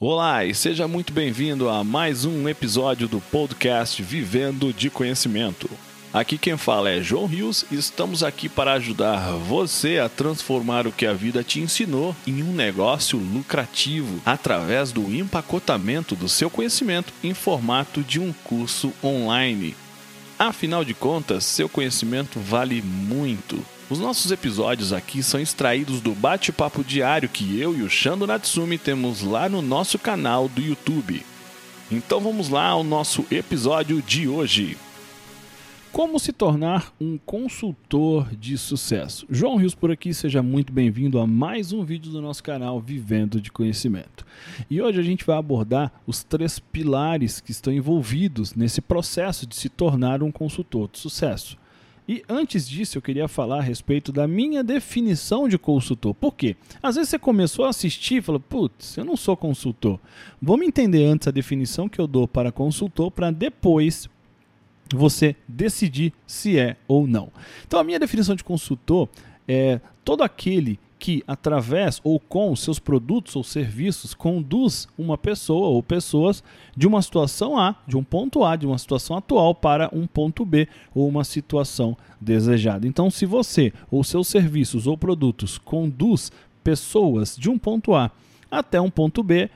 Olá e seja muito bem-vindo a mais um episódio do podcast Vivendo de Conhecimento. Aqui quem fala é João Rios e estamos aqui para ajudar você a transformar o que a vida te ensinou em um negócio lucrativo através do empacotamento do seu conhecimento em formato de um curso online. Afinal de contas, seu conhecimento vale muito. Os nossos episódios aqui são extraídos do bate-papo diário que eu e o Shando Natsumi temos lá no nosso canal do YouTube. Então vamos lá ao nosso episódio de hoje. Como se tornar um consultor de sucesso? João Rios por aqui, seja muito bem-vindo a mais um vídeo do nosso canal Vivendo de Conhecimento. E hoje a gente vai abordar os três pilares que estão envolvidos nesse processo de se tornar um consultor de sucesso. E antes disso, eu queria falar a respeito da minha definição de consultor. Por quê? Às vezes você começou a assistir e falou, putz, eu não sou consultor. Vamos entender antes a definição que eu dou para consultor, para depois você decidir se é ou não. Então, a minha definição de consultor é todo aquele que, através ou com seus produtos ou serviços, conduz uma pessoa ou pessoas de uma situação A, de um ponto A, de uma situação atual para um ponto B ou uma situação desejada. Então, se você ou seus serviços ou produtos conduz pessoas de um ponto A até um ponto B,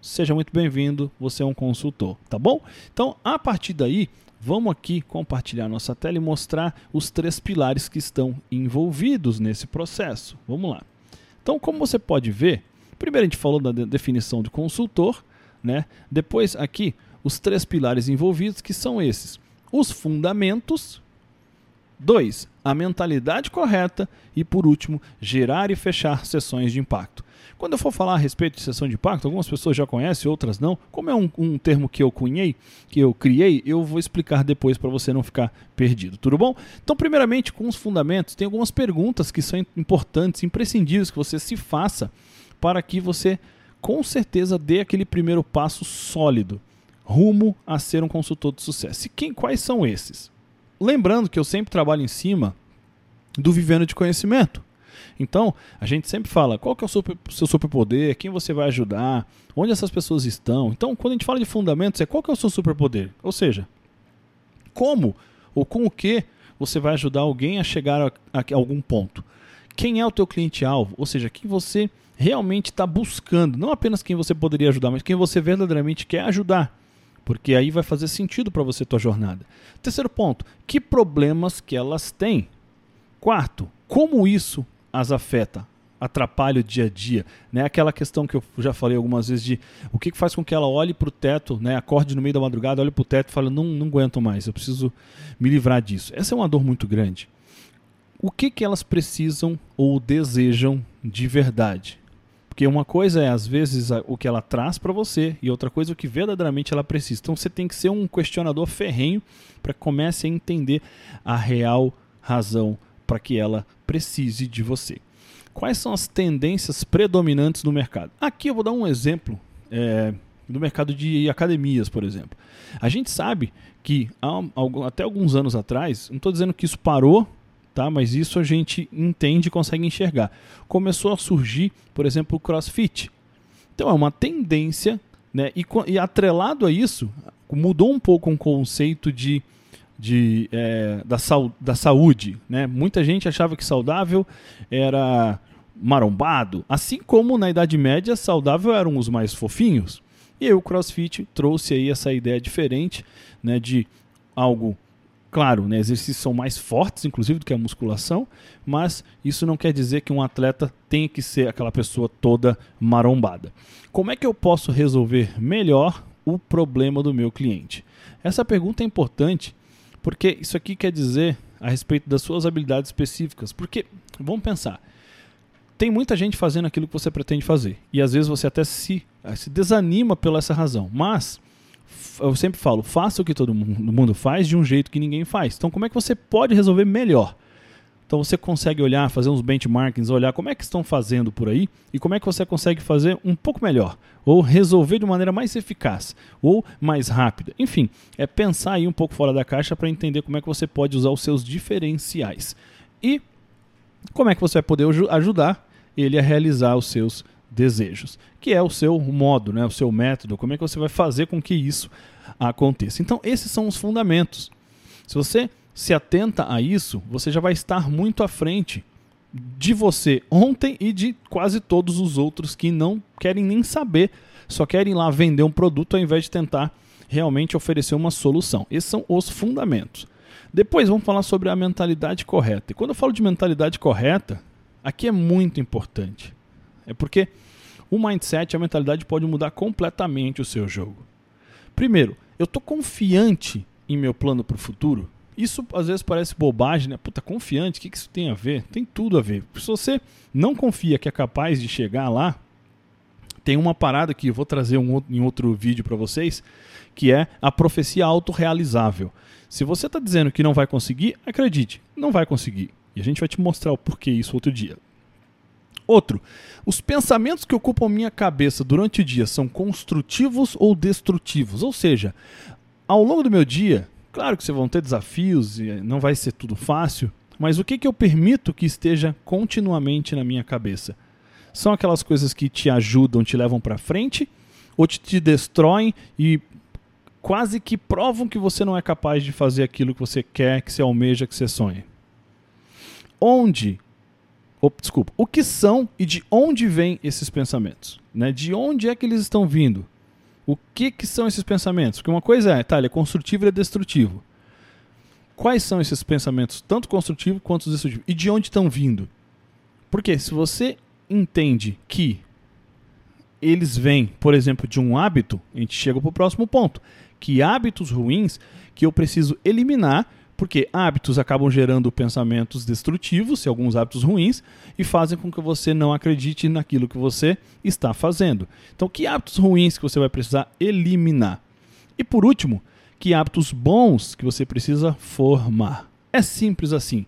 seja muito bem-vindo, você é um consultor, tá bom? Então, a partir daí, Vamos aqui compartilhar nossa tela e mostrar os três pilares que estão envolvidos nesse processo. Vamos lá. Então, como você pode ver, primeiro a gente falou da definição de consultor, né? Depois aqui os três pilares envolvidos que são esses: os fundamentos, dois, a mentalidade correta e por último, gerar e fechar sessões de impacto. Quando eu for falar a respeito de sessão de impacto, algumas pessoas já conhecem, outras não. Como é um, um termo que eu cunhei, que eu criei, eu vou explicar depois para você não ficar perdido. Tudo bom? Então, primeiramente, com os fundamentos, tem algumas perguntas que são importantes, imprescindíveis que você se faça para que você, com certeza, dê aquele primeiro passo sólido rumo a ser um consultor de sucesso. E quem, quais são esses? Lembrando que eu sempre trabalho em cima do vivendo de conhecimento. Então, a gente sempre fala qual que é o seu, seu superpoder, quem você vai ajudar, onde essas pessoas estão. Então, quando a gente fala de fundamentos, é qual que é o seu superpoder? Ou seja, como ou com o que você vai ajudar alguém a chegar a, a algum ponto. Quem é o teu cliente-alvo? Ou seja, quem você realmente está buscando. Não apenas quem você poderia ajudar, mas quem você verdadeiramente quer ajudar. Porque aí vai fazer sentido para você tua jornada. Terceiro ponto, que problemas que elas têm? Quarto, como isso as afeta, atrapalha o dia a dia, né? Aquela questão que eu já falei algumas vezes de o que faz com que ela olhe para o teto, né? Acorde no meio da madrugada, olhe para o teto e fale não, não aguento mais, eu preciso me livrar disso. Essa é uma dor muito grande. O que que elas precisam ou desejam de verdade? Porque uma coisa é às vezes o que ela traz para você e outra coisa é o que verdadeiramente ela precisa. Então você tem que ser um questionador ferrenho para que comece a entender a real razão para que ela precise de você. Quais são as tendências predominantes no mercado? Aqui eu vou dar um exemplo é, do mercado de academias, por exemplo. A gente sabe que há, até alguns anos atrás, não estou dizendo que isso parou, tá? mas isso a gente entende e consegue enxergar. Começou a surgir, por exemplo, o crossfit. Então é uma tendência, né? e, e atrelado a isso, mudou um pouco o um conceito de de, é, da, da saúde. Né? Muita gente achava que saudável era marombado, assim como na Idade Média saudável eram os mais fofinhos. E aí o CrossFit trouxe aí essa ideia diferente né, de algo, claro, né, exercícios são mais fortes, inclusive, do que a musculação, mas isso não quer dizer que um atleta tenha que ser aquela pessoa toda marombada. Como é que eu posso resolver melhor o problema do meu cliente? Essa pergunta é importante porque isso aqui quer dizer a respeito das suas habilidades específicas. Porque, vamos pensar, tem muita gente fazendo aquilo que você pretende fazer. E às vezes você até se, eh, se desanima pela essa razão. Mas, eu sempre falo, faça o que todo mundo faz de um jeito que ninguém faz. Então, como é que você pode resolver melhor? Então você consegue olhar, fazer uns benchmarkings, olhar como é que estão fazendo por aí e como é que você consegue fazer um pouco melhor, ou resolver de maneira mais eficaz, ou mais rápida. Enfim, é pensar aí um pouco fora da caixa para entender como é que você pode usar os seus diferenciais. E como é que você vai poder ajudar ele a realizar os seus desejos, que é o seu modo, né, o seu método, como é que você vai fazer com que isso aconteça. Então, esses são os fundamentos. Se você se atenta a isso, você já vai estar muito à frente de você ontem e de quase todos os outros que não querem nem saber, só querem lá vender um produto ao invés de tentar realmente oferecer uma solução. Esses são os fundamentos. Depois vamos falar sobre a mentalidade correta. E quando eu falo de mentalidade correta, aqui é muito importante. É porque o mindset, a mentalidade pode mudar completamente o seu jogo. Primeiro, eu estou confiante em meu plano para o futuro. Isso às vezes parece bobagem, né? Puta, confiante, o que, que isso tem a ver? Tem tudo a ver. Se você não confia que é capaz de chegar lá, tem uma parada que eu vou trazer um, em outro vídeo para vocês, que é a profecia autorrealizável. Se você está dizendo que não vai conseguir, acredite, não vai conseguir. E a gente vai te mostrar o porquê isso outro dia. Outro, os pensamentos que ocupam minha cabeça durante o dia são construtivos ou destrutivos? Ou seja, ao longo do meu dia, claro que vocês vão ter desafios e não vai ser tudo fácil, mas o que, que eu permito que esteja continuamente na minha cabeça? São aquelas coisas que te ajudam, te levam para frente, ou te, te destroem e quase que provam que você não é capaz de fazer aquilo que você quer, que você almeja, que você sonha? Onde Oh, desculpa, o que são e de onde vêm esses pensamentos? Né? De onde é que eles estão vindo? O que, que são esses pensamentos? Porque uma coisa é, tá, ele é construtivo e é destrutivo. Quais são esses pensamentos, tanto construtivos quanto destrutivos? E de onde estão vindo? Porque se você entende que eles vêm, por exemplo, de um hábito, a gente chega para o próximo ponto. Que hábitos ruins que eu preciso eliminar porque hábitos acabam gerando pensamentos destrutivos, e alguns hábitos ruins, e fazem com que você não acredite naquilo que você está fazendo. Então, que hábitos ruins que você vai precisar eliminar? E por último, que hábitos bons que você precisa formar? É simples assim.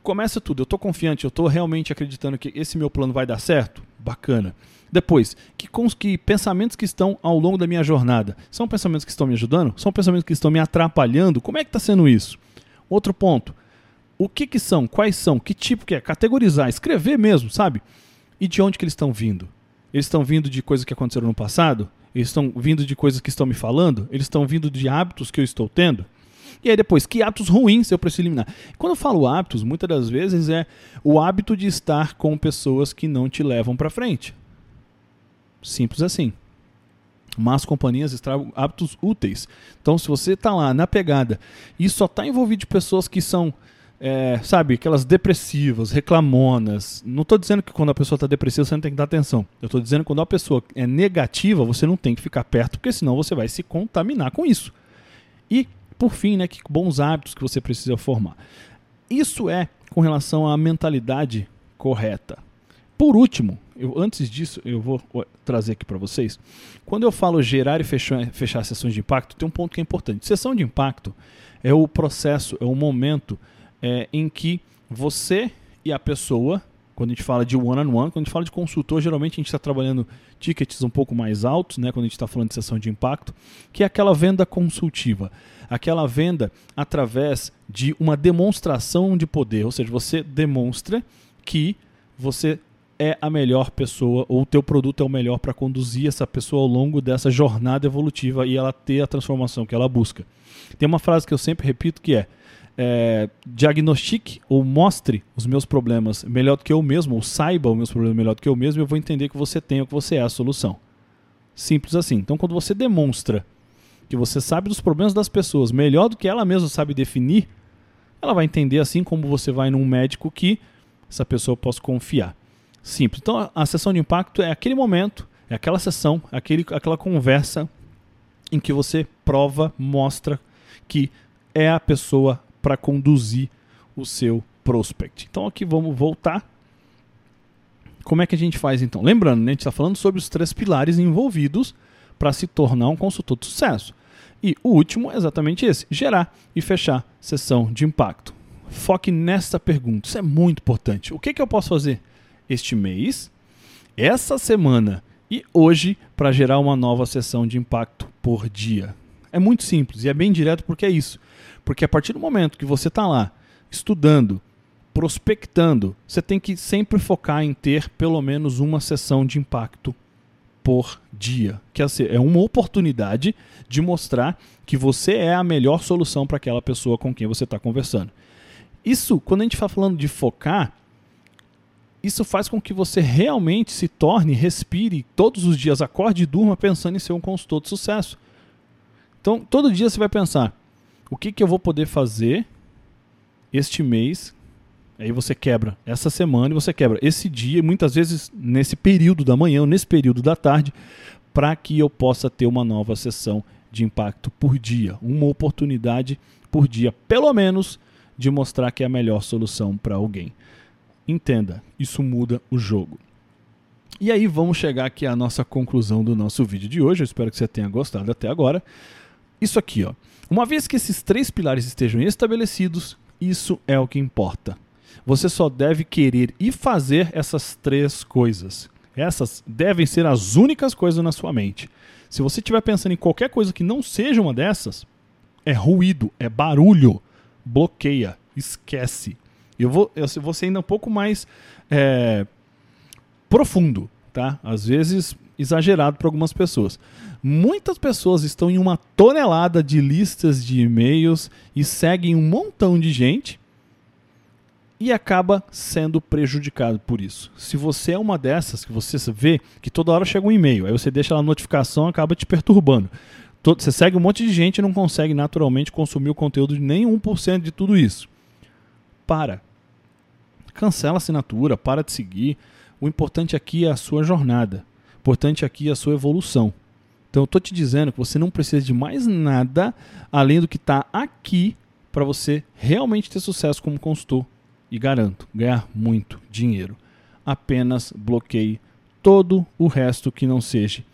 Começa tudo. Eu estou confiante, eu estou realmente acreditando que esse meu plano vai dar certo? Bacana. Depois, que, que pensamentos que estão ao longo da minha jornada? São pensamentos que estão me ajudando? São pensamentos que estão me atrapalhando? Como é que está sendo isso? Outro ponto. O que, que são? Quais são? Que tipo que é? Categorizar, escrever mesmo, sabe? E de onde que eles estão vindo? Eles estão vindo de coisas que aconteceram no passado? Eles estão vindo de coisas que estão me falando? Eles estão vindo de hábitos que eu estou tendo? E aí depois, que hábitos ruins eu preciso eliminar? Quando eu falo hábitos, muitas das vezes é o hábito de estar com pessoas que não te levam para frente. Simples assim. Más companhias estragam hábitos úteis. Então, se você está lá na pegada e só está envolvido de pessoas que são, é, sabe, aquelas depressivas, reclamonas. Não estou dizendo que quando a pessoa está depressiva você não tem que dar atenção. Eu estou dizendo que quando a pessoa é negativa, você não tem que ficar perto, porque senão você vai se contaminar com isso. E, por fim, né, que bons hábitos que você precisa formar. Isso é com relação à mentalidade correta. Por último, eu, antes disso, eu vou trazer aqui para vocês. Quando eu falo gerar e fechar, fechar sessões de impacto, tem um ponto que é importante. Sessão de impacto é o processo, é o momento é, em que você e a pessoa, quando a gente fala de one-on-one, -on -one, quando a gente fala de consultor, geralmente a gente está trabalhando tickets um pouco mais altos, né, quando a gente está falando de sessão de impacto, que é aquela venda consultiva. Aquela venda através de uma demonstração de poder, ou seja, você demonstra que você é a melhor pessoa ou o teu produto é o melhor para conduzir essa pessoa ao longo dessa jornada evolutiva e ela ter a transformação que ela busca. Tem uma frase que eu sempre repito que é, é diagnostique ou mostre os meus problemas melhor do que eu mesmo, ou saiba os meus problemas melhor do que eu mesmo, eu vou entender que você tem ou que você é a solução. Simples assim. Então, quando você demonstra que você sabe dos problemas das pessoas melhor do que ela mesma sabe definir, ela vai entender assim como você vai num médico que essa pessoa possa confiar. Simples. Então, a sessão de impacto é aquele momento, é aquela sessão, aquele, aquela conversa em que você prova, mostra que é a pessoa para conduzir o seu prospect. Então, aqui vamos voltar. Como é que a gente faz então? Lembrando, né, a gente está falando sobre os três pilares envolvidos para se tornar um consultor de sucesso. E o último é exatamente esse: gerar e fechar sessão de impacto. Foque nessa pergunta, isso é muito importante. O que, que eu posso fazer este mês, essa semana e hoje para gerar uma nova sessão de impacto por dia. É muito simples e é bem direto porque é isso. Porque a partir do momento que você está lá estudando, prospectando, você tem que sempre focar em ter pelo menos uma sessão de impacto por dia. Que é uma oportunidade de mostrar que você é a melhor solução para aquela pessoa com quem você está conversando. Isso, quando a gente está falando de focar, isso faz com que você realmente se torne, respire todos os dias, acorde e durma pensando em ser um consultor de sucesso. Então, todo dia você vai pensar: o que, que eu vou poder fazer este mês? Aí você quebra essa semana e você quebra esse dia, muitas vezes nesse período da manhã, ou nesse período da tarde, para que eu possa ter uma nova sessão de impacto por dia, uma oportunidade por dia, pelo menos, de mostrar que é a melhor solução para alguém. Entenda, isso muda o jogo. E aí vamos chegar aqui à nossa conclusão do nosso vídeo de hoje. Eu espero que você tenha gostado até agora. Isso aqui, ó. Uma vez que esses três pilares estejam estabelecidos, isso é o que importa. Você só deve querer e fazer essas três coisas. Essas devem ser as únicas coisas na sua mente. Se você estiver pensando em qualquer coisa que não seja uma dessas, é ruído, é barulho, bloqueia, esquece. Eu vou, eu vou ser ainda um pouco mais é, profundo, tá? Às vezes exagerado para algumas pessoas. Muitas pessoas estão em uma tonelada de listas de e-mails e seguem um montão de gente e acaba sendo prejudicado por isso. Se você é uma dessas, que você vê que toda hora chega um e-mail, aí você deixa a notificação acaba te perturbando. Você segue um monte de gente e não consegue naturalmente consumir o conteúdo de nem 1% de tudo isso. Para. Cancela a assinatura, para de seguir. O importante aqui é a sua jornada. O importante aqui é a sua evolução. Então eu estou te dizendo que você não precisa de mais nada além do que está aqui para você realmente ter sucesso como consultor e garanto, ganhar muito dinheiro. Apenas bloqueie todo o resto que não seja,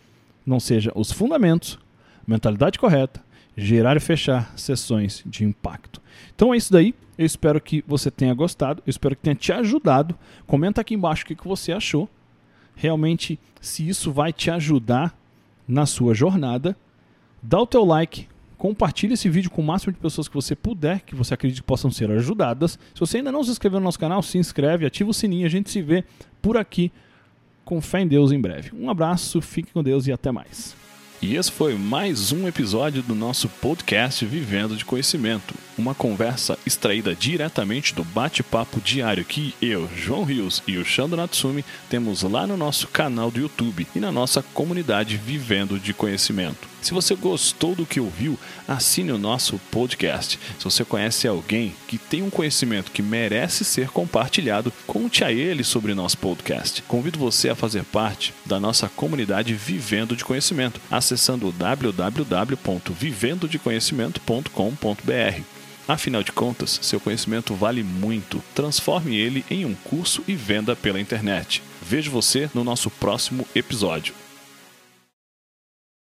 não seja os fundamentos, mentalidade correta, gerar e fechar sessões de impacto. Então é isso daí. Eu espero que você tenha gostado, eu espero que tenha te ajudado. Comenta aqui embaixo o que, você achou. Realmente, se isso vai te ajudar na sua jornada, dá o teu like, Compartilhe esse vídeo com o máximo de pessoas que você puder, que você acredite que possam ser ajudadas. Se você ainda não se inscreveu no nosso canal, se inscreve, ativa o sininho. A gente se vê por aqui com fé em Deus em breve. Um abraço, fique com Deus e até mais. E esse foi mais um episódio do nosso podcast Vivendo de Conhecimento, uma conversa extraída diretamente do bate-papo diário que eu, João Rios e o Shando Natsumi temos lá no nosso canal do YouTube e na nossa comunidade Vivendo de Conhecimento. Se você gostou do que ouviu, assine o nosso podcast. Se você conhece alguém que tem um conhecimento que merece ser compartilhado, conte a ele sobre nosso podcast. Convido você a fazer parte da nossa comunidade Vivendo de Conhecimento, acessando www.vivendodeconhecimento.com.br. Afinal de contas, seu conhecimento vale muito. Transforme ele em um curso e venda pela internet. Vejo você no nosso próximo episódio.